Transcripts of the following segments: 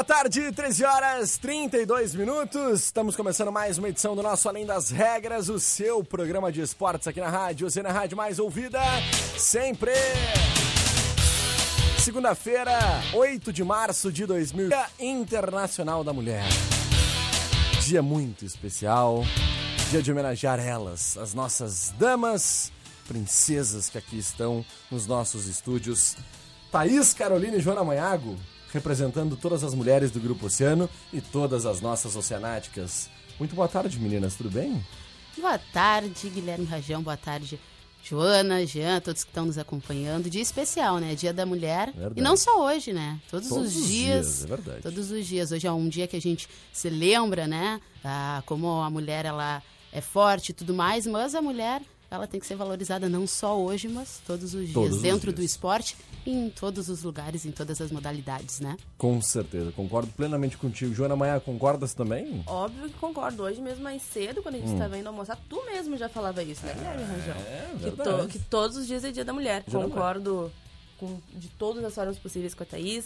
Boa tarde, 13 horas 32 minutos. Estamos começando mais uma edição do nosso Além das Regras, o seu programa de esportes aqui na rádio, você na rádio mais ouvida, sempre. Segunda-feira, 8 de março de 2000, Dia Internacional da Mulher. Dia muito especial, dia de homenagear elas, as nossas damas, princesas que aqui estão nos nossos estúdios. Thaís Carolina e Joana Manhago, representando todas as mulheres do Grupo Oceano e todas as nossas oceanáticas. Muito boa tarde, meninas, tudo bem? Boa tarde, Guilherme Rajão, boa tarde, Joana, Jean, todos que estão nos acompanhando. Dia especial, né? Dia da Mulher. Verdade. E não só hoje, né? Todos, Todos os os dias. dias, é verdade. Todos os dias. Hoje é um dia que a gente se lembra, né? Ah, como a mulher, ela é forte e tudo mais, mas a mulher, ela tem que ser valorizada não só hoje, mas todos os dias. Todos os dentro do dias. esporte e em todos os lugares, em todas as modalidades, né? Com certeza, concordo plenamente contigo. Joana Manhago, concordas também? Óbvio que concordo. Hoje mesmo mais cedo, quando a gente estava indo almoçar, tu mesmo já falava isso, né, Guilherme Rangel? é que, verdade. que todos os dias é dia da mulher. Dia da concordo com de todas as formas possíveis com a Thaís.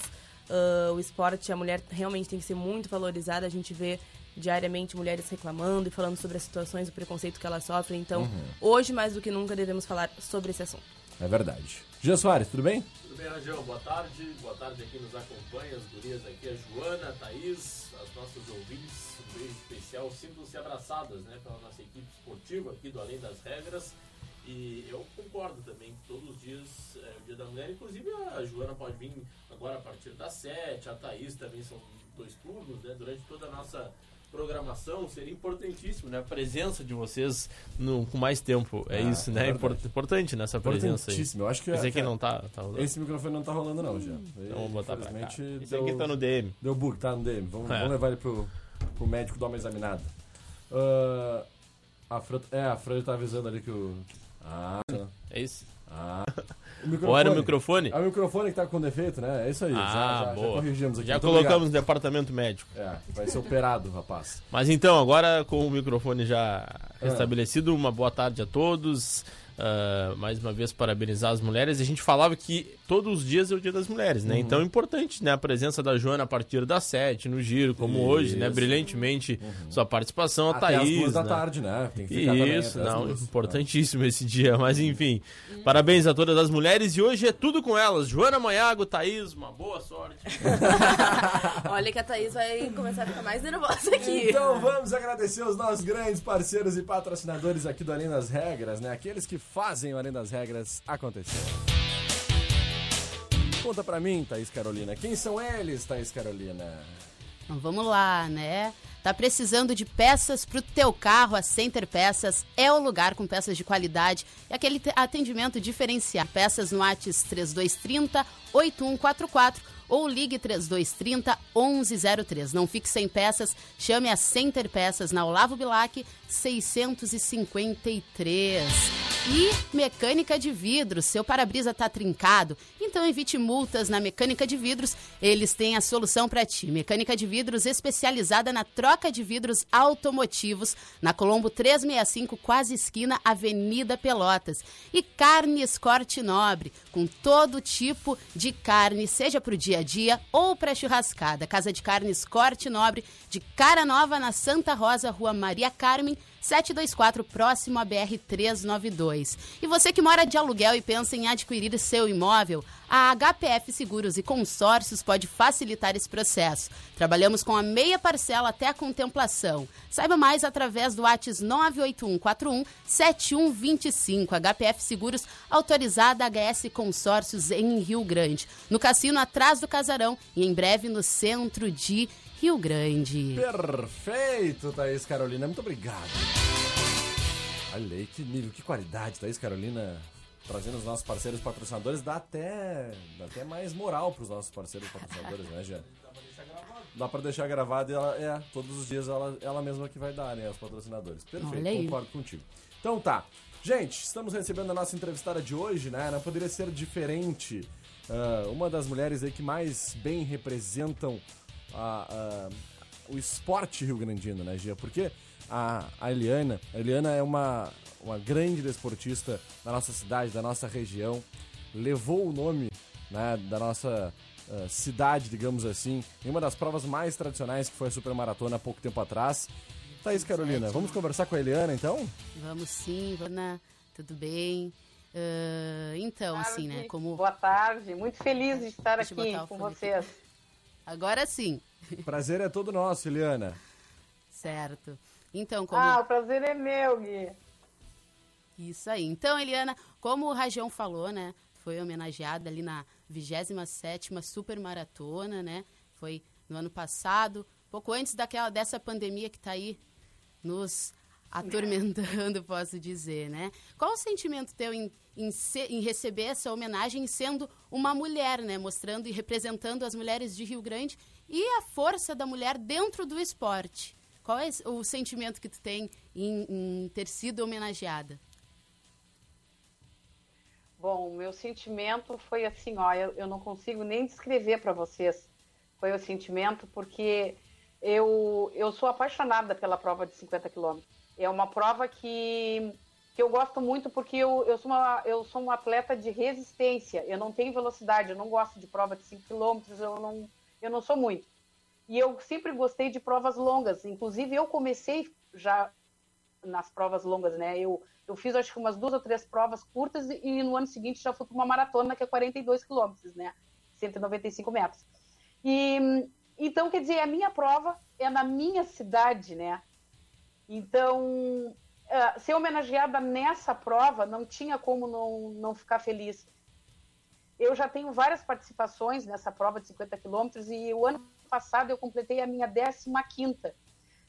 Ah, o esporte, a mulher realmente tem que ser muito valorizada. A gente vê diariamente mulheres reclamando e falando sobre as situações, o preconceito que elas sofrem. Então, Uhum. hoje mais do que nunca devemos falar sobre esse assunto. É verdade. Jean Soares, tudo bem? Tudo bem, Rangel? Boa tarde. Boa tarde a quem nos acompanha, as gurias aqui, a Joana, a Thaís, as nossas ouvintes. Um beijo especial. Sintam-se abraçadas né, pela nossa equipe esportiva aqui do Além das Regras. E eu concordo também que todos os dias é o Dia da Mulher. Inclusive a Joana pode vir agora a partir das 7, a Thaís também são dois turnos, né? Durante toda a nossa programação seria importantíssimo, né? A presença de vocês no, com mais tempo. É Ah, isso, é né? verdade. Import- importante nessa presença aí. Importantíssimo. Eu acho que Esse é- aqui não tá, tá esse microfone não tá rolando não, Jean. Então vamos botar pra cá. Esse aqui tá no DM. Deu bug, tá no DM. Vamos, É. vamos levar ele pro, pro médico dar uma examinada. Ah, a Fran, é, a Fran tá avisando ali que o... Ah, É isso? ah. Ou era o microfone? É o microfone que tá com defeito, né? É isso aí. já, Ah, já, já boa. corrigimos aqui. Já Muito colocamos obrigado. no departamento médico. É, vai ser operado, rapaz. Mas então, agora com o microfone já É. restabelecido, uma boa tarde a todos. Ah, mais uma vez parabenizar as mulheres. A gente falava que todos os dias é o Dia das Mulheres, Uhum. né? Então é importante, né, a presença da Joana a partir das sete no giro, como hoje, né? Isso. Uhum. Brilhantemente sua participação, a Até as Thaís. duas da né? tarde, né? Tem que ficar Isso, não, duas. importantíssimo esse dia, mas enfim. Parabéns a todas as mulheres e hoje é tudo com elas. Joana Manhago, Thaís, uma boa sorte. Olha que a Thaís vai começar a ficar mais nervosa aqui. Então vamos agradecer os nossos grandes parceiros e patrocinadores aqui do Além das Regras, né? Aqueles que fazem o Além das Regras acontecer. Conta pra mim, Thaís Carolina, quem são eles, Thaís Carolina? Então vamos lá, né? Tá precisando de peças pro teu carro? A Center Peças é o lugar com peças de qualidade e aquele te- atendimento diferenciado. Peças no Whats 3230 8144 ou ligue 3230 1103. Não fique sem peças, chame a Center Peças na Olavo Bilac 653. E mecânica de vidros, seu para-brisa tá trincado? Então evite multas na mecânica de vidros, eles têm a solução para ti. Mecânica de vidros especializada na troca de vidros automotivos, na Colombo 365, quase esquina, Avenida Pelotas. E carnes corte nobre, com todo tipo de carne, seja para o dia a dia ou para churrascada. Casa de Carnes Corte Nobre, de Cara Nova, na Santa Rosa, Rua Maria Carmen, 724, próximo à BR-392. E você que mora de aluguel e pensa em adquirir seu imóvel, A HPF Seguros e Consórcios pode facilitar esse processo. Trabalhamos com a meia parcela até a contemplação. Saiba mais através do WhatsApp 98141 7125. HPF Seguros, autorizada HS Consórcios em Rio Grande. No cassino atrás do casarão e em breve no centro de Rio Grande. Perfeito, Thaís Carolina. Muito obrigado. Olha aí, que nível, que qualidade, Thaís Carolina. Trazendo os nossos parceiros patrocinadores, dá até, dá até mais moral para os nossos parceiros patrocinadores, né, Jean? Dá para deixar gravado e ela, é, todos os dias ela, ela mesma que vai dar, né, os patrocinadores. Perfeito, concordo contigo. Então tá. Gente, estamos recebendo a nossa entrevistada de hoje, né? Não poderia ser diferente. Uh, uma das mulheres aí que mais bem representam a, a, o esporte rio-grandino, né, Gia? Porque a, a Eliana, a Eliana é uma, uma grande desportista da nossa cidade, da nossa região, levou o nome né, da nossa uh, cidade, digamos assim, em uma das provas mais tradicionais que foi a Supermaratona há pouco tempo atrás. Thaís Carolina, vamos conversar com a Eliana então? Vamos sim, tudo bem? Uh, então, assim, né? Como... Boa tarde, muito feliz de estar Deixa aqui com vocês. Aqui. Agora sim. Prazer é todo nosso, Eliana. Certo. Então, como... Ah, o prazer é meu, Gui. Isso aí. Então, Eliana, como o Rajão falou, né? Foi homenageada ali na 27ª Super Maratona, né? Foi no ano passado, pouco antes daquela dessa pandemia que está aí nos atormentando, posso dizer, né? Qual o sentimento teu em, em, em, receber essa homenagem sendo uma mulher, né? Mostrando e representando as mulheres de Rio Grande e a força da mulher dentro do esporte. Qual é o sentimento que tu tem em, em ter sido homenageada? Bom, meu sentimento foi assim, ó, eu, eu não consigo nem descrever para vocês. Foi o sentimento porque eu, eu sou apaixonada pela prova de 50 quilômetros. É uma prova que, que eu gosto muito porque eu, eu, sou uma, eu sou um atleta de resistência. Eu não tenho velocidade, eu não gosto de prova de 5 km, eu não, eu não sou muito. E eu sempre gostei de provas longas. Inclusive, eu comecei já nas provas longas, né? Eu, eu fiz acho que umas duas ou três provas curtas e no ano seguinte já fui para uma maratona que é 42 quilômetros, né? 195 metros. E então, quer dizer, a minha prova é na minha cidade, né? Então, uh, ser homenageada nessa prova não tinha como não, não ficar feliz. Eu já tenho várias participações nessa prova de 50 quilômetros e o ano passado eu completei a minha 15ª.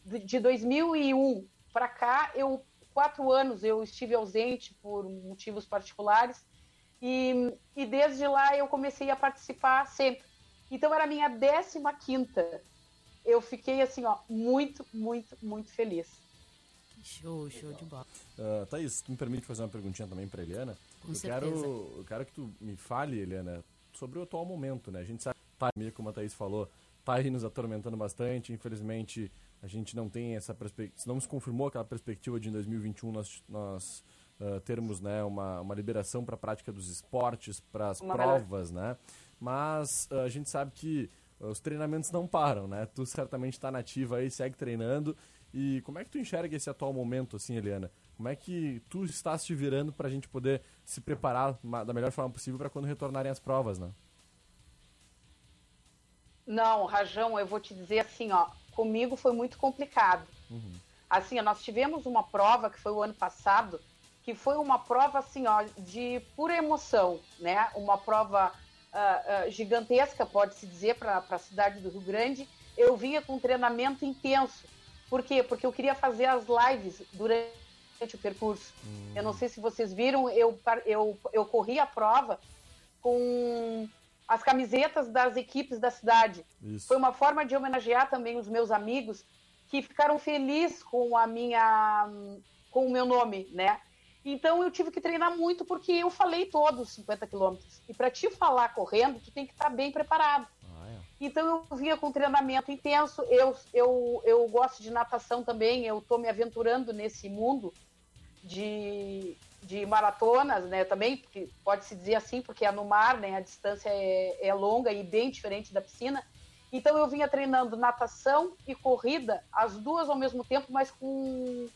De 2001 para cá, eu quatro anos eu estive ausente por motivos particulares e, e desde lá eu comecei a participar sempre. Então era a minha 15ª. Eu fiquei assim, ó, muito, muito, muito feliz. Show, show de bola. Uh, Thaís, tu me permite fazer uma perguntinha também para Eliana? Com eu certeza. Quero, eu quero que tu me fale, Eliana, sobre o atual momento, né? A gente sabe que, como a Thaís falou, tá aí nos atormentando bastante. Infelizmente, a gente não tem essa perspectiva, não se confirmou aquela perspectiva de em 2021 nós, nós uh, termos né, uma, uma liberação para a prática dos esportes, para as provas, né? Mas uh, a gente sabe que os treinamentos não param, né? Tu certamente está nativa aí, segue treinando e como é que tu enxerga esse atual momento, assim, Eliana? Como é que tu estás te virando para a gente poder se preparar da melhor forma possível para quando retornarem as provas, né? Não, Rajão, eu vou te dizer assim, ó, comigo foi muito complicado. Uhum. Assim, ó, nós tivemos uma prova que foi o ano passado, que foi uma prova assim, ó, de pura emoção, né? Uma prova uh, uh, gigantesca, pode-se dizer, para a cidade do Rio Grande. Eu vinha com um treinamento intenso por quê? Porque eu queria fazer as lives durante o percurso. Hum. Eu não sei se vocês viram, eu, eu, eu corri a prova com as camisetas das equipes da cidade. Isso. Foi uma forma de homenagear também os meus amigos que ficaram felizes com a minha com o meu nome, né? Então eu tive que treinar muito porque eu falei todos 50 quilômetros. E para te falar correndo, tu tem que estar bem preparado. Então eu vinha com treinamento intenso. Eu, eu, eu gosto de natação também. Eu estou me aventurando nesse mundo de, de maratonas, né? Também pode se dizer assim, porque é no mar, né? A distância é, é longa e bem diferente da piscina. Então eu vinha treinando natação e corrida, as duas ao mesmo tempo, mas com,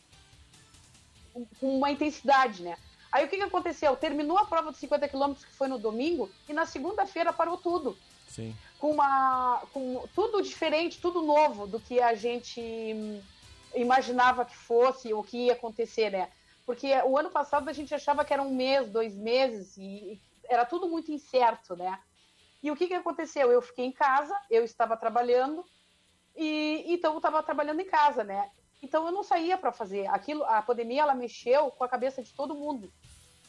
com uma intensidade, né? Aí o que, que aconteceu? Terminou a prova dos 50 quilômetros, que foi no domingo, e na segunda-feira parou tudo. Sim. Com uma. com tudo diferente, tudo novo do que a gente imaginava que fosse, o que ia acontecer, né? Porque o ano passado a gente achava que era um mês, dois meses, e era tudo muito incerto, né? E o que, que aconteceu? Eu fiquei em casa, eu estava trabalhando, e então eu estava trabalhando em casa, né? Então eu não saía para fazer aquilo. A pandemia ela mexeu com a cabeça de todo mundo,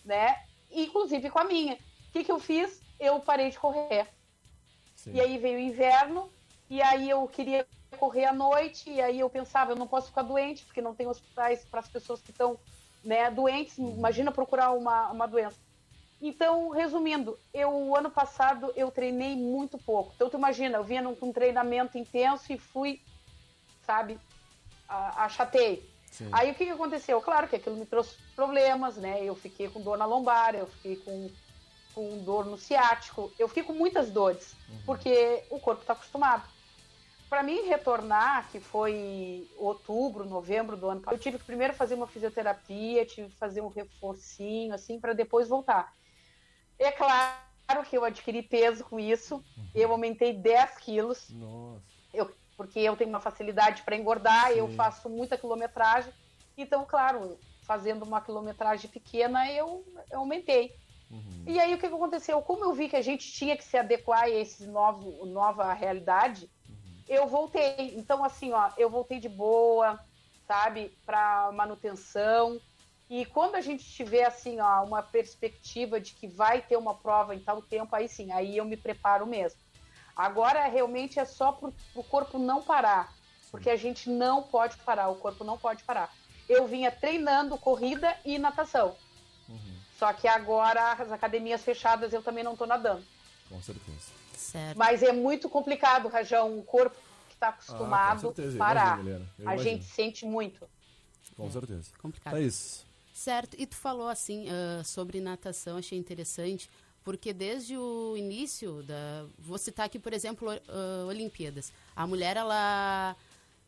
né? Inclusive com a minha. O que, que eu fiz? Eu parei de correr. Sim. E aí veio o inverno, e aí eu queria correr à noite, e aí eu pensava, eu não posso ficar doente, porque não tem hospitais para as pessoas que estão né, doentes. Uhum. Imagina procurar uma, uma doença. Então, resumindo, eu o ano passado eu treinei muito pouco. Então, tu imagina, eu vinha num, um treinamento intenso e fui, sabe, achatei. Sim. Aí o que, que aconteceu? Claro que aquilo me trouxe problemas, né? Eu fiquei com dor na lombar, eu fiquei com, com dor no ciático, eu fiquei com muitas dores, uhum. porque o corpo está acostumado. Para mim retornar, que foi outubro, novembro do ano passado, eu tive que primeiro fazer uma fisioterapia, tive que fazer um reforcinho, assim, para depois voltar. É claro que eu adquiri peso com isso, uhum. eu aumentei 10 quilos. Nossa. Eu porque eu tenho uma facilidade para engordar, Sim. eu faço muita quilometragem. Então, claro, fazendo uma quilometragem pequena, eu, eu aumentei. Uhum. E aí o que, aconteceu? Como eu vi que a gente tinha que se adequar a essa nova realidade, uhum. eu voltei. Então, assim, ó, eu voltei de boa, sabe, para manutenção. E quando a gente tiver assim, ó, uma perspectiva de que vai ter uma prova em tal tempo, aí sim, aí eu me preparo mesmo. Agora realmente é só para o corpo não parar, porque a gente não pode parar, o corpo não pode parar. Eu vinha treinando corrida e natação. Uhum. Só que agora as academias fechadas eu também não estou nadando. Com certeza. Certo. Mas é muito complicado, Rajão, um corpo que está acostumado ah, a parar. Imagino, a gente sente muito. Com certeza. Complicado. É isso. Certo. E tu falou assim uh, sobre natação, achei interessante porque desde o início da vou citar aqui por exemplo uh, Olimpíadas a mulher ela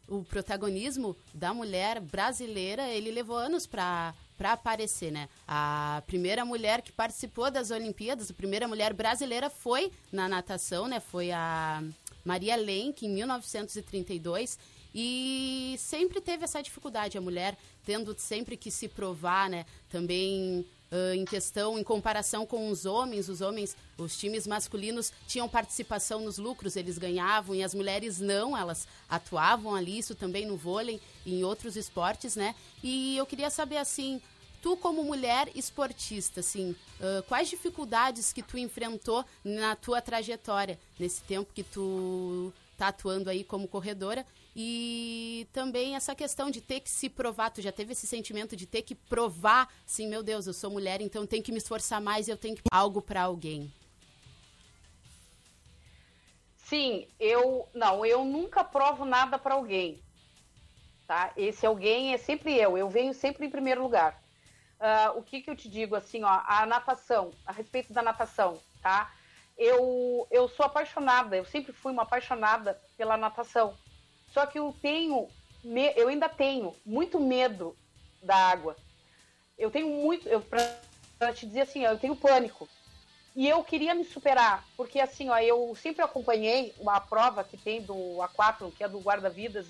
o protagonismo da mulher brasileira ele levou anos para para aparecer né? A primeira mulher que participou das Olimpíadas a primeira mulher brasileira foi na natação né? Foi a Maria Lenk em 1932 e sempre teve essa dificuldade a mulher tendo sempre que se provar né? Também uh, em questão, em comparação com os homens, os homens, os times masculinos tinham participação nos lucros, eles ganhavam, e as mulheres não, elas atuavam ali, isso também no vôlei e em outros esportes, né? E eu queria saber, assim, tu como mulher esportista, assim, uh, quais dificuldades que tu enfrentou na tua trajetória, nesse tempo que tu tá atuando aí como corredora e também essa questão de ter que se provar, tu já teve esse sentimento de ter que provar, sim, meu Deus, eu sou mulher, então tenho que me esforçar mais, eu tenho que algo para alguém. Sim, eu não, eu nunca provo nada para alguém, tá? Esse alguém é sempre eu, eu venho sempre em primeiro lugar. Uh, o que que eu te digo assim, ó, a natação, a respeito da natação, tá? Eu eu sou apaixonada, eu sempre fui uma apaixonada pela natação. Só que eu tenho, eu ainda tenho muito medo da água. Eu tenho muito, eu para te dizer assim, eu tenho pânico. E eu queria me superar, porque assim, ó, eu sempre acompanhei uma prova que tem do A4, que é do guarda-vidas,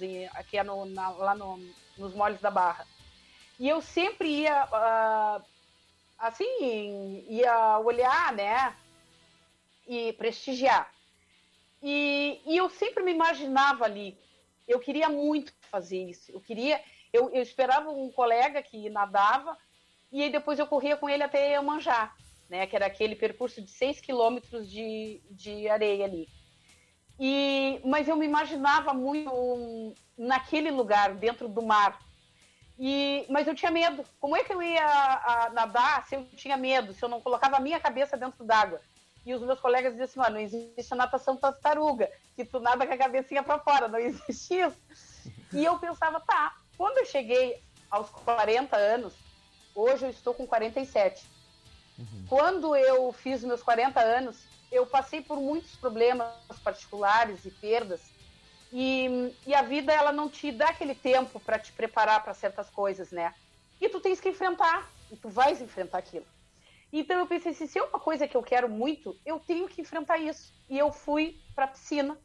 que é no, na, lá no, nos moles da Barra. E eu sempre ia, uh, assim, ia olhar, né, e prestigiar. E, e eu sempre me imaginava ali. Eu queria muito fazer isso. Eu queria, eu, eu esperava um colega que nadava e aí depois eu corria com ele até Iemanjá, né? Que era aquele percurso de 6 quilômetros de, de areia ali. E, mas eu me imaginava muito naquele lugar, dentro do mar. E, mas eu tinha medo. Como é que eu ia a, nadar se eu tinha medo, se eu não colocava a minha cabeça dentro d'água? E os meus colegas diziam assim, ó, não existe a natação tartaruga, que tu nada com a cabecinha para fora, não existe isso. E eu pensava, tá, quando eu cheguei aos 40 anos, hoje eu estou com 47. Uhum. Quando eu fiz meus 40 anos, eu passei por muitos problemas particulares e perdas. E, e a vida, ela não te dá aquele tempo para te preparar para certas coisas, né? E tu tens que enfrentar. e tu vais enfrentar aquilo. Então eu pensei assim, se é uma coisa que eu quero muito, eu tenho que enfrentar isso. E eu fui para a piscina.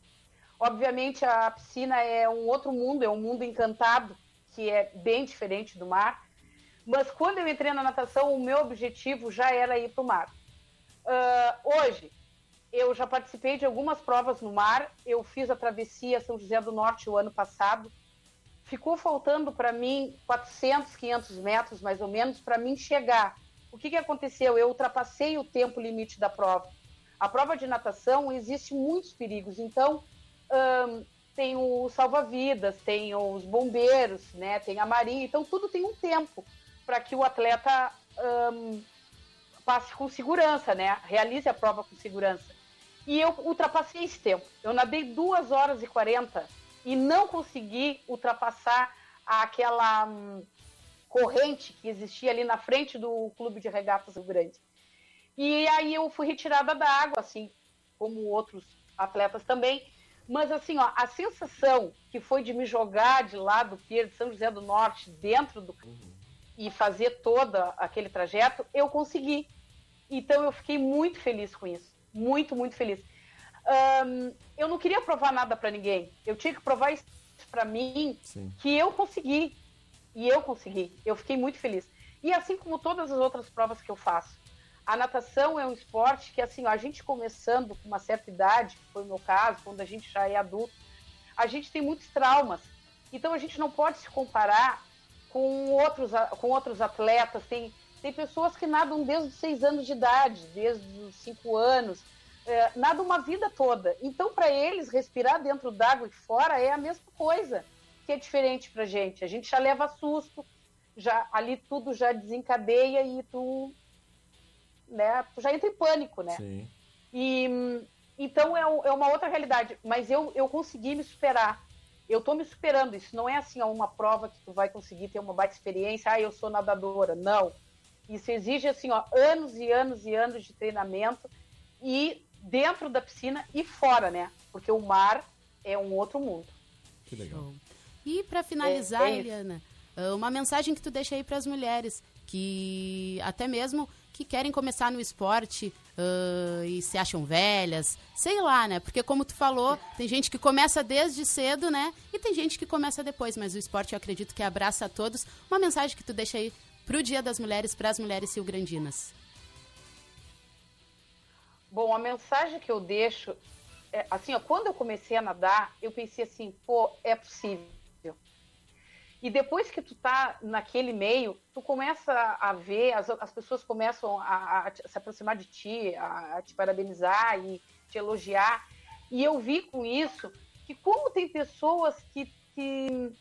Obviamente a piscina é um outro mundo, é um mundo encantado, que é bem diferente do mar. Mas quando eu entrei na natação, o meu objetivo já era ir para o mar. Uh, hoje, eu já participei de algumas provas no mar. Eu fiz a travessia São José do Norte o ano passado. Ficou faltando para mim 400, 500 metros, mais ou menos, para mim chegar o que, que aconteceu? Eu ultrapassei o tempo limite da prova. A prova de natação existe muitos perigos, então tem o salva-vidas, tem os bombeiros, né, tem a marinha, então tudo tem um tempo para que o atleta passe com segurança, né, realize a prova com segurança. E eu ultrapassei esse tempo. Eu nadei 2 horas e 40 e não consegui ultrapassar aquela hum, corrente que existia ali na frente do Clube de Regatas Rio Grande. E aí eu fui retirada da água, assim, como outros atletas também. Mas assim, ó, a sensação que foi de me jogar de lá do Pier de São José do Norte dentro do uhum. e fazer todo aquele trajeto, eu consegui. Então eu fiquei muito feliz com isso, muito, muito feliz. Um, eu não queria provar nada para ninguém. Eu tinha que provar isso para mim Sim. que eu consegui, e eu consegui. Eu fiquei muito feliz. E assim como todas as outras provas que eu faço. A natação é um esporte que, assim, ó, a gente começando com uma certa idade, que foi o meu caso, quando a gente já é adulto, a gente tem muitos traumas. Então a gente não pode se comparar com outros, com outros atletas. Tem, tem pessoas que nadam desde os seis anos de idade, desde os cinco anos, é, nadam uma vida toda. Então, para eles, respirar dentro d'água e fora é a mesma coisa que é diferente pra gente. A gente já leva susto, já ali tudo já desencadeia e tu, né, tu já entra em pânico, né? Sim. E então é, é uma outra realidade, mas eu, eu consegui me superar. Eu tô me superando. Isso não é assim, uma prova que tu vai conseguir ter uma baita experiência, ah, eu sou nadadora. Não. Isso exige assim, ó, anos e anos e anos de treinamento e dentro da piscina e fora, né? Porque o mar é um outro mundo. Que legal. E para finalizar, é, é Eliana, ah, uma mensagem que tu deixa aí para as mulheres que até mesmo que querem começar no esporte uh, e se acham velhas, sei lá, né? Porque como tu falou, tem gente que começa desde cedo, né? E tem gente que começa depois, mas o esporte eu acredito que abraça a todos. Uma mensagem que tu deixa aí pro Dia das Mulheres, para as mulheres rio-grandinas. Bom, a mensagem que eu deixo é, assim, ó, quando eu comecei a nadar, eu pensei assim, pô, é possível e depois que tu tá naquele meio, tu começa a ver, as, as pessoas começam a, a, se aproximar de ti, a, a, te parabenizar e te elogiar. E eu vi com isso que como tem pessoas que, que,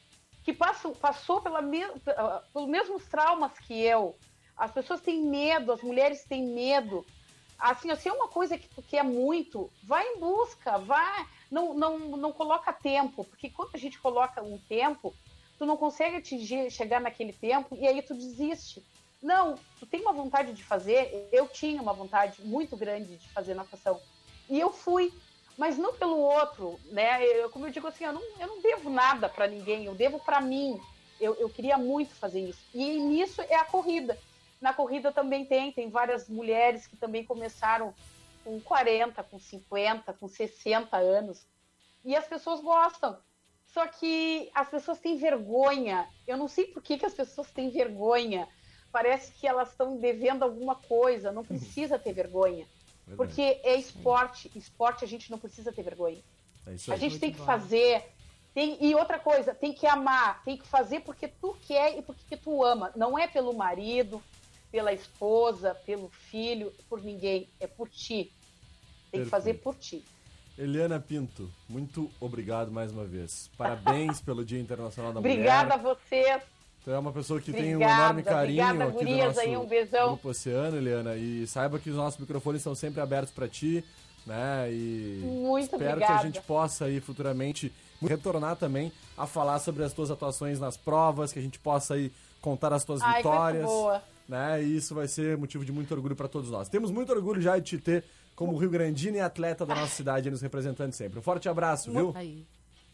que passam, passou pela me, pelos mesmos traumas que eu. As pessoas têm medo, as mulheres têm medo. Assim, se é uma coisa que tu quer muito, vai em busca, vai, não, não, não coloca tempo, porque quando a gente coloca um tempo, tu não consegue atingir, chegar naquele tempo e aí tu desiste. Não, tu tem uma vontade de fazer, eu tinha uma vontade muito grande de fazer natação. E eu fui, mas não pelo outro, né? Eu, como eu digo assim, eu não, eu não devo nada para ninguém, eu devo para mim. Eu, eu queria muito fazer isso. E nisso é a corrida. Na corrida também tem, tem várias mulheres que também começaram com 40, com 50, com 60 anos. E as pessoas gostam. Só que as pessoas têm vergonha. Eu não sei por que, que as pessoas têm vergonha. Parece que elas estão devendo alguma coisa. Não precisa ter vergonha. Verdade. Porque é esporte. Esporte a gente não precisa ter vergonha. É a gente tem que fazer. Tem, e outra coisa, tem que amar, tem que fazer porque tu quer e porque tu ama. Não é pelo marido, pela esposa, pelo filho, por ninguém. É por ti. Tem Perfeito. que fazer por ti. Eliana Pinto, muito obrigado mais uma vez. Parabéns pelo Dia Internacional da Obrigada Mulher. Obrigada a você. Tu é uma pessoa que Obrigada, tem um enorme carinho Obrigada, aqui do nosso aí, um beijão. grupo Oceano, Eliana. E saiba que os nossos microfones estão sempre abertos para ti, né? E muito espero obrigada. que a gente possa aí futuramente retornar também a falar sobre as tuas atuações nas provas, que a gente possa aí contar as tuas Ai, vitórias. Boa. Né? E isso vai ser motivo de muito orgulho para todos nós. Temos muito orgulho já de te ter como Rio Grandino e atleta da nossa cidade, nos representando sempre. Um forte abraço, viu? Aí.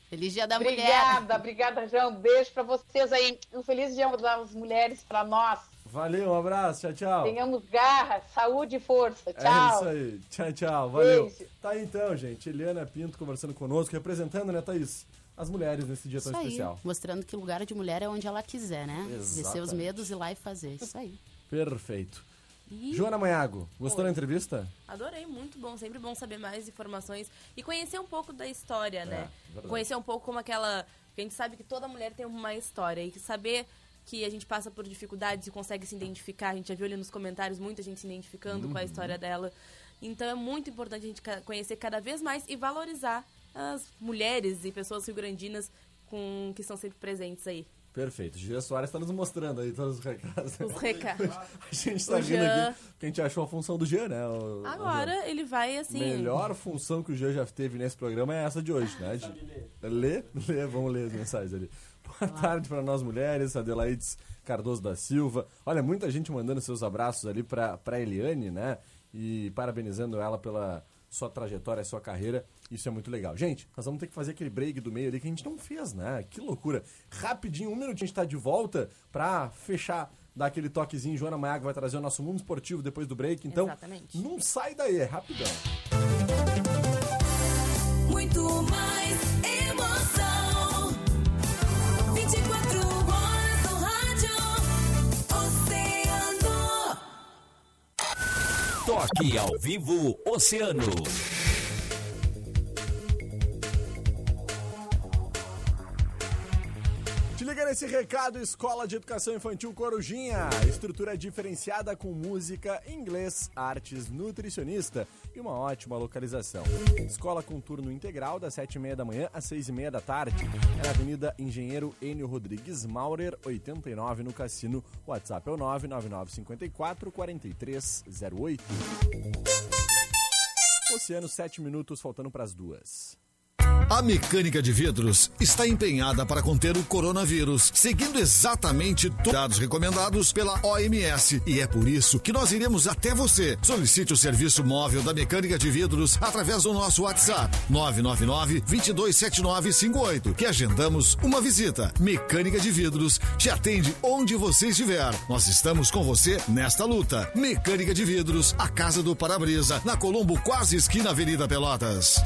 Feliz Dia da obrigada, Mulher. Obrigada, obrigada, João. Beijo para vocês aí. Um feliz Dia das Mulheres para nós. Valeu, um abraço, tchau, tchau. Tenhamos garra, saúde e força. É Tchau. isso aí. Tchau, tchau. Valeu. Beijo. Tá aí então, gente. Eliana Pinto conversando conosco, representando, né, Thaís? As mulheres nesse dia Isso tão aí. especial. Mostrando que lugar de mulher é onde ela quiser, né? Descer os Exatamente. medos e ir lá e fazer. Isso aí. Perfeito. E Joana Manhago, gostou Oi. da entrevista? adorei, muito bom. Sempre bom saber mais informações e conhecer um pouco da história, né? É, verdade. Conhecer um pouco como aquela. Porque a gente sabe que toda mulher tem uma história e saber que a gente passa por dificuldades e consegue se identificar. A gente já viu ali nos comentários muita gente se identificando Uhum. com a história dela. Então é muito importante a gente conhecer cada vez mais e valorizar as mulheres e pessoas rio-grandinas com que são sempre presentes aí. Perfeito. Gia Soares está nos mostrando aí todos os recados. Os recados. A gente tá O rindo Jean. aqui que a gente achou a função do Jean, né? o- o Jean. Agora ele vai assim. Melhor função que o Jean já teve nesse programa é essa de hoje, né? De... Lê, lê, vamos ler as mensagens ali. Boa tarde para nós mulheres, Adelaides Cardoso da Silva. Olha, muita gente mandando seus abraços ali para para Eliane, né? E parabenizando ela pela sua trajetória, sua carreira. Isso é muito legal. Gente, nós vamos ter que fazer aquele break do meio ali que a gente não fez, né? Que loucura. Rapidinho, um minutinho a gente tá de volta para fechar, dar aquele toquezinho. Joana Maiago vai trazer o nosso mundo esportivo depois do break. Então, Exatamente. não sai daí, é rapidão. Muito mais Toque ao vivo Oceano. Nesse recado, Escola de Educação Infantil Corujinha. Estrutura diferenciada com música, inglês, artes, nutricionista e uma ótima localização. Escola com turno integral das 7h30 da manhã às 6h30 da tarde. É na Avenida Engenheiro Enio Rodrigues Maurer, 89 no Cassino. O WhatsApp é o 99954 4308. Oceano, 7 minutos, faltando para as duas. A mecânica de vidros está empenhada para conter o coronavírus, seguindo exatamente os dados recomendados pela OMS. E é por isso que nós iremos até você. Solicite o serviço móvel da mecânica de vidros através do nosso WhatsApp 999-227958, que agendamos uma visita. Mecânica de vidros te atende onde você estiver. Nós estamos com você nesta luta. Mecânica de vidros, a casa do para-brisa, na Colombo, quase esquina Avenida Pelotas.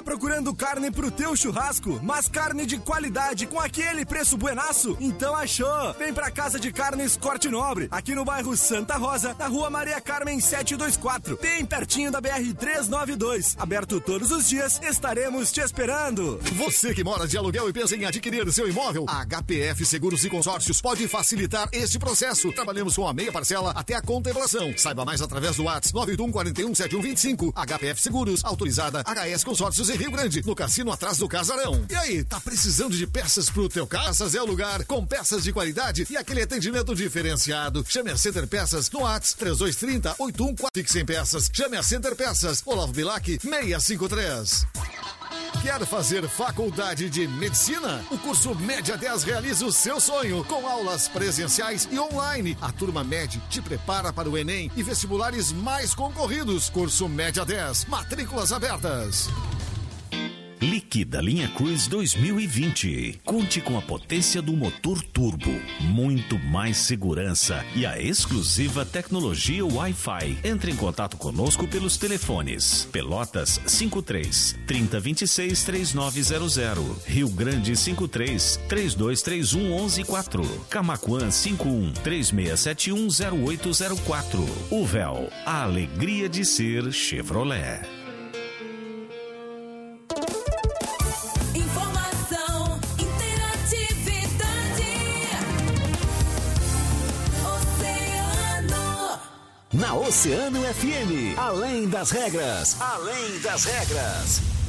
Tá procurando carne pro teu churrasco, mas carne de qualidade com aquele preço buenaço? Então achou! Vem pra Casa de Carnes Corte Nobre, aqui no bairro Santa Rosa, na rua Maria Carmen 724, bem pertinho da BR 392. Aberto todos os dias, estaremos te esperando. Você que mora de aluguel e pensa em adquirir seu imóvel, a HPF Seguros e Consórcios pode facilitar este processo. Trabalhamos com a meia parcela até a contemplação. Saiba mais através do WhatsApp 981 41 7125. HPF Seguros, autorizada HS Consórcios em Rio Grande, no cassino atrás do Casarão. E aí, tá precisando de peças pro teu Caças é o lugar, com peças de qualidade e aquele atendimento diferenciado. Chame a Center Peças no WhatsApp 3230 814. Fique sem peças. Chame a Center Peças. Olavo Bilac 653. Quer fazer faculdade de medicina? O curso Média 10 realiza o seu sonho com aulas presenciais e online. A turma Med te prepara para o Enem e vestibulares mais concorridos. Curso Média 10, matrículas abertas. Liquida Linha Cruz 2020. Conte com a potência do motor turbo, muito mais segurança e a exclusiva tecnologia Wi-Fi. Entre em contato conosco pelos telefones Pelotas 53 3026 3900, Rio Grande 53 3231 114, Camaquã 51 3671 0804. Uvel, a alegria de ser Chevrolet. Oceano FM, além das regras, além das regras.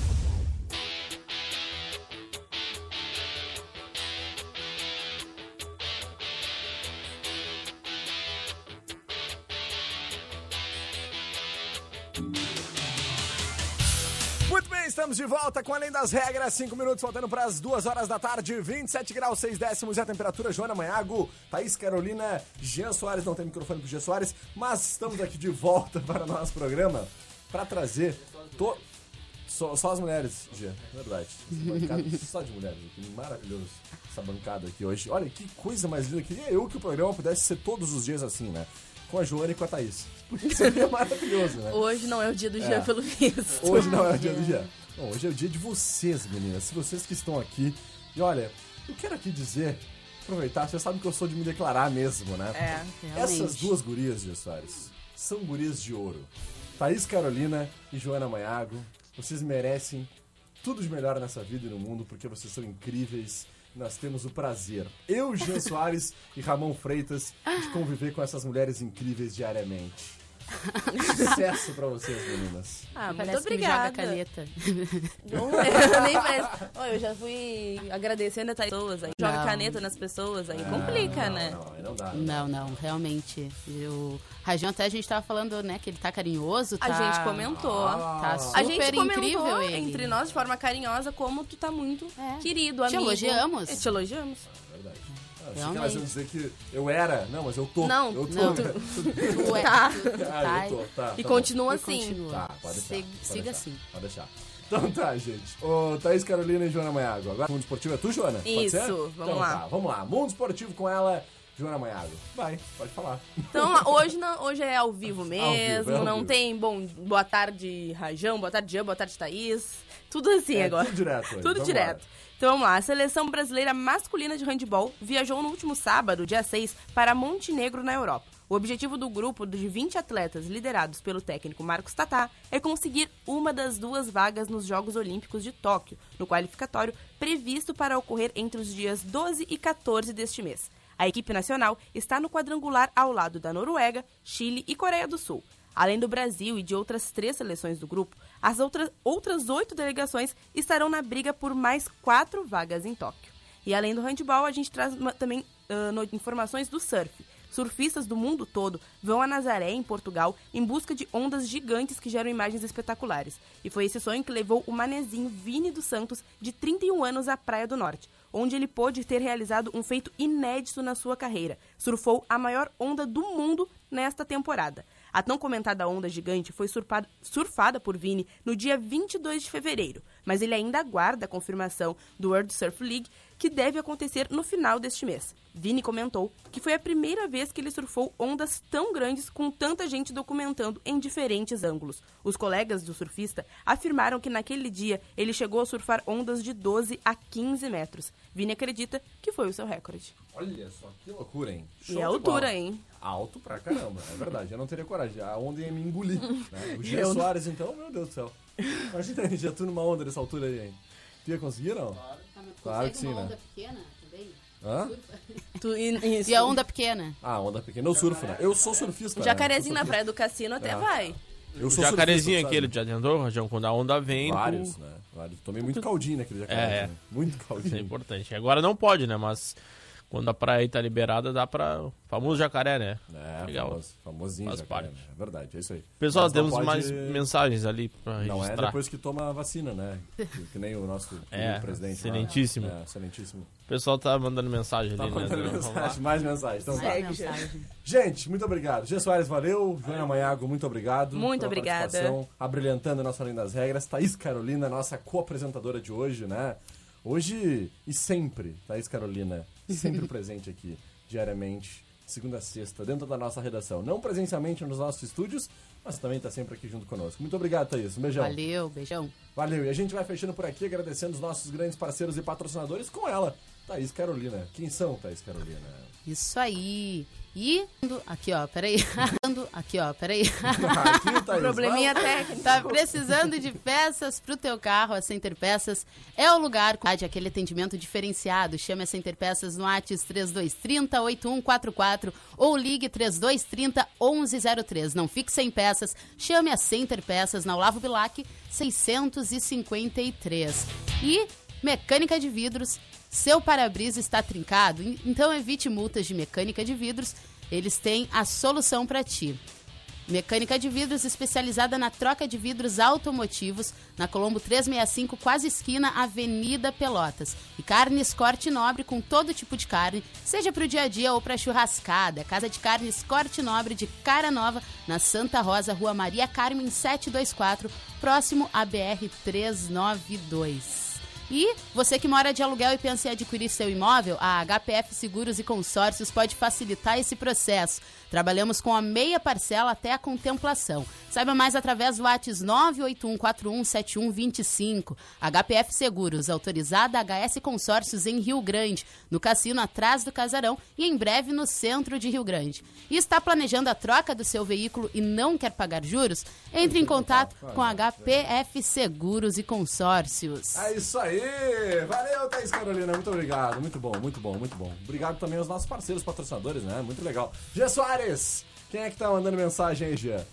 Volta com Além das Regras. Cinco minutos faltando para as duas horas da tarde. 27 graus, 6 décimos e a temperatura. Joana Manhago, Thaís Carolina, Jean Soares. Não tem microfone pro Jean Soares, mas estamos aqui de volta para o nosso programa para trazer. To... Só, só as mulheres, Gia, verdade. Essa bancada só de mulheres aqui, maravilhoso essa bancada aqui hoje. Olha que coisa mais linda, queria eu que o programa pudesse ser todos os dias assim, né? Com a Joana e com a Thaís. Porque seria maravilhoso, né? Hoje não é o dia do É. Jean, pelo visto. Hoje não é o dia do dia. Bom, hoje é o dia de vocês, meninas. Se vocês que estão aqui. E olha, eu quero aqui dizer, aproveitar, vocês sabem que eu sou de me declarar mesmo, né? É, Realmente. Essas duas gurias, Gê Soares, são gurias de ouro. Thaís Carolina e Joana Maiago, vocês merecem tudo de melhor nessa vida e no mundo, porque vocês são incríveis. Nós temos o prazer, eu, Jean Soares e Ramon Freitas, de conviver com essas mulheres incríveis diariamente. Sucesso pra vocês, meninas. Ah, muito Parece que me joga obrigada. caneta. Não é, nem parece. Ó, eu já fui agradecendo a pessoas aí. Joga Não. caneta nas pessoas aí. Complica, não, né? Não, não dá. Não, não, realmente. O Rajão até a gente tava falando, né, que ele tá carinhoso, A tá... gente comentou. Tá Ah. super A gente comentou incrível ele. entre nós de forma carinhosa como tu tá muito É. querido, Te amigo. elogiamos. É, Te elogiamos. Ah, achei que elas iam dizer que eu era. Não, mas eu tô. Não, eu tô. não. Tu- Ué, Tá. tu- tu Ah, tá- eu tô, tá. E tá continua assim. continua. Tá, pode deixar. Siga, pode siga deixar, assim. Pode deixar. Então tá, gente. Ô, Thaís Carolina e Joana Maiago. Agora, Mundo Esportivo é tu, Joana? Pode Isso, ser? vamos então, lá. Tá, vamos lá. Mundo Esportivo com ela, Joana Maiago. Vai, pode falar. Então, hoje, não, hoje é ao vivo mesmo, é ao não vivo. tem bom, boa tarde, Rajão, boa tarde, Jean, boa tarde, Thaís. Tudo assim É, agora. tudo direto hoje. Tudo Vamos direto. lá. Então vamos lá, a seleção brasileira masculina de handball viajou no último sábado, dia 6, para Montenegro, na Europa. O objetivo do grupo de 20 atletas liderados pelo técnico Marcos Tatá é conseguir uma das duas vagas nos Jogos Olímpicos de Tóquio, no qualificatório previsto para ocorrer entre os dias 12 e 14 deste mês. A equipe nacional está no quadrangular ao lado da Noruega, Chile e Coreia do Sul. Além do Brasil e de outras três seleções do grupo, as outras, outras oito delegações estarão na briga por mais quatro vagas em Tóquio. E além do handball, a gente traz uma- também no- informações do surf. Surfistas do mundo todo vão a Nazaré, em Portugal, em busca de ondas gigantes que geram imagens espetaculares. E foi esse sonho que levou o manezinho Vini dos Santos, de 31 anos, à Praia do Norte, onde ele pôde ter realizado um feito inédito na sua carreira. Surfou a maior onda do mundo nesta temporada. A tão comentada onda gigante foi surfada por Vini no dia 22 de fevereiro, mas ele ainda aguarda a confirmação do World Surf League, que deve acontecer no final deste mês. Vini comentou que foi a primeira vez que ele surfou ondas tão grandes com tanta gente documentando em diferentes ângulos. Os colegas do surfista afirmaram que naquele dia ele chegou a surfar ondas de 12 a 15 metros. Vini acredita que foi o seu recorde. Olha só, que loucura, hein? Show E a altura, bola. hein? Alto pra caramba, é verdade. Eu não teria coragem. A onda ia me engolir. Né? O Gia. Soares, então, meu Deus do céu. Imagina, já tu numa onda dessa altura aí, hein? Tu ia conseguir, não? Claro que sim, uma né? onda pequena também? Hã? Tu, e, isso. E a onda pequena? Ah, onda pequena. Eu surfo, né? Eu sou surfista. O né? jacarezinho na praia do cassino até É. vai. Eu O sou jacarezinho surfista, aquele, já tentou, Rajão? Quando a onda vem, tu- Vários, né? Vários. Tomei muito caldinho naquele jacaré. É, é. né? Muito Isso é caldinho. importante. Agora não pode, né? Mas quando a praia aí tá liberada, dá pra... O famoso jacaré, né? É, Legal. famoso, famosinho Faz jacaré, parte. né? É verdade, é isso aí. Pessoal, Mas temos pode- mais mensagens ali pra Não é registrar. depois que toma a vacina, né? Que, que nem o nosso É, presidente. lá. excelentíssimo. É, excelentíssimo. O pessoal tá mandando mensagem Tá ali, né? mandando lá. mensagem, mais mensagem. Então tá. Mais mensagem. Gente, muito obrigado. Gê Soares, valeu. Joana Maiago, muito obrigado. Muito obrigada. Abrilhantando a nossa Além das Regras. Thaís Carolina, nossa co-apresentadora de hoje, né? Hoje e sempre, Thaís Carolina, sempre presente aqui, diariamente, segunda a sexta, dentro da nossa redação. Não presencialmente nos nossos estúdios, mas também está sempre aqui junto conosco. Muito obrigado, Thaís. Um beijão. Valeu, beijão. Valeu. E a gente vai fechando por aqui, agradecendo os nossos grandes parceiros e patrocinadores com ela, Thaís Carolina. Quem são, Thaís Carolina? Isso aí. E. Aqui, ó, peraí. Aqui, ó, peraí. Aqui, Thaís. Probleminha vai. técnico. Tá precisando de peças pro teu carro? A Center Peças é o lugar com aquele atendimento diferenciado. Chame a Center Peças no ATS 3230 8144 ou ligue 3230 1103. Não fique sem peças. Chame a Center Peças na Olavo Bilac 653. E Mecânica de Vidros. Seu para-brisa está trincado? Então evite multas de mecânica de vidros. Eles têm a solução para ti. Mecânica de vidros especializada na troca de vidros automotivos, na Colombo 365, quase esquina, Avenida Pelotas. E carnes corte nobre com todo tipo de carne, seja para o dia a dia ou para churrascada. Casa de Carnes Corte Nobre de Cara Nova, na Santa Rosa, Rua Maria Carmen 724, próximo à BR 392. E você que mora de aluguel e pensa em adquirir seu imóvel, a HPF Seguros e Consórcios pode facilitar esse processo. Trabalhamos com a meia parcela até a contemplação. Saiba mais através do WhatsApp 981417125. HPF Seguros, autorizada HS Consórcios em Rio Grande, no cassino atrás do Casarão e em breve no centro de Rio Grande. E está planejando a troca do seu veículo e não quer pagar juros? Entre em contato com a HPF Seguros e Consórcios. É isso aí! Valeu, Thaís Carolina, muito obrigado. Muito bom, muito bom, muito bom. Obrigado também aos nossos parceiros patrocinadores, né? Muito legal. Gia Soares! Quem é que tá mandando mensagem aí, Gia?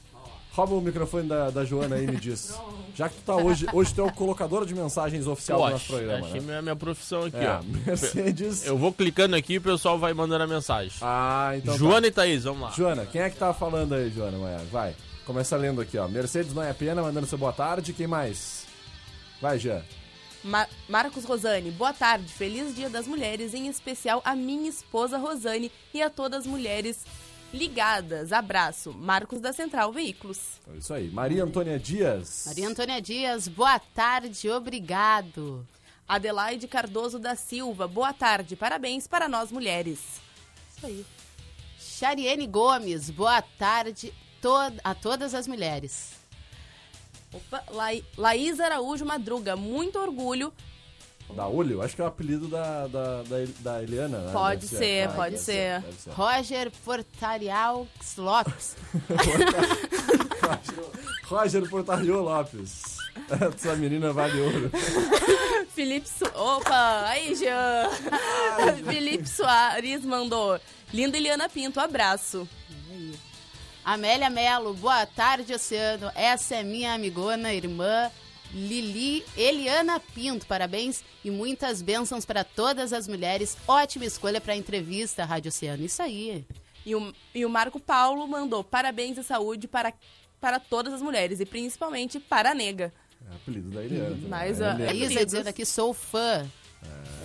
Rouba o microfone da, da Joana aí e me diz. Já que tu tá hoje, hoje tu é o colocador de mensagens oficial do nosso programa, achei né? minha, minha profissão aqui, É, ó. Mercedes. Eu vou clicando aqui e o pessoal vai mandando a mensagem. Ah, então tá. Joana e Thaís, vamos lá. Joana, quem é que tá falando aí, Joana? Vai. Começa lendo aqui, ó. Mercedes não é pena, mandando seu boa tarde. Quem mais? Vai, Jean. Ma- Marcos Rosane, boa tarde, feliz Dia das Mulheres, em especial a minha esposa Rosane e a todas as mulheres ligadas. Abraço, Marcos da Central Veículos. É isso aí. Maria Antônia Dias. Maria Antônia Dias, boa tarde, obrigado. Adelaide Cardoso da Silva, boa tarde, parabéns para nós mulheres. Isso aí. Chariene Gomes, boa tarde to- a todas as mulheres. Opa, Lai- Laís Araújo Madruga, muito orgulho. Da Olho? Acho que é o apelido da, da, da, da Eliana, né? Pode Deve ser, Ah, pode deve ser. deve ser. Roger Portarial Lopes. Roger Portario Lopes. Essa menina vale ouro. Felipe Su... Opa, aí, Jean. Felipe Soares mandou. Linda Eliana Pinto, abraço. Amélia Melo, boa tarde, Oceano. Essa é minha amigona, irmã Lili Eliana Pinto. Parabéns e muitas bênçãos para todas as mulheres. Ótima escolha para a entrevista, Rádio Oceano. Isso aí. E o, e o Marco Paulo mandou parabéns e saúde para, para todas as mulheres e principalmente para a nega. É o apelido da Eliana. Mas, É A Eliana. Isa dizendo aqui, sou fã.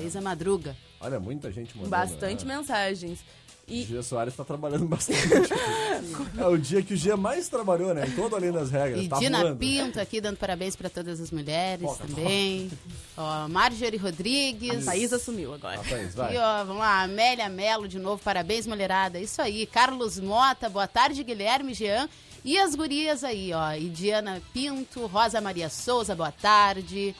Isa Madruga. Olha, muita gente mandando. Bastante né? mensagens. O E Gia Soares tá trabalhando bastante. é o dia que o Gia mais trabalhou, né? Em todo além das regras. E tá Dina voando. Pinto aqui dando parabéns para todas as mulheres Foca, também. Ó, Marjorie Rodrigues. a Thaís assumiu agora. Ah, Thaís, vai. E ó, vamos lá, Amélia Melo de novo, parabéns, mulherada. Isso aí, Carlos Mota, boa tarde, Guilherme, Jean. E as gurias aí, ó, e Diana Pinto, Rosa Maria Souza, boa tarde.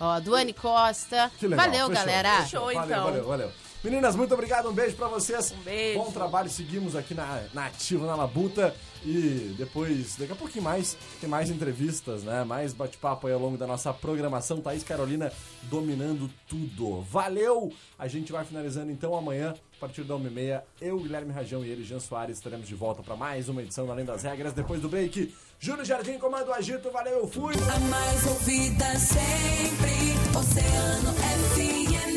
Ó, Duane Costa. Que legal. Valeu, fechou, galera. fechou. Valeu, então. Valeu, valeu. Meninas, muito obrigado. Um beijo pra vocês. Um beijo. Bom trabalho. Seguimos aqui na, na Ativa, na Labuta. E depois, daqui a pouquinho mais, tem mais entrevistas, né? Mais bate-papo aí ao longo da nossa programação. Thaís Carolina dominando tudo. Valeu! A gente vai finalizando então amanhã, a partir da 1h30. Eu, Guilherme Rajão e ele, Jean Soares, estaremos de volta pra mais uma edição do Além das Regras. Depois do break, Júlio Jardim comando agito. Valeu, fui! A mais ouvida sempre, Oceano FM.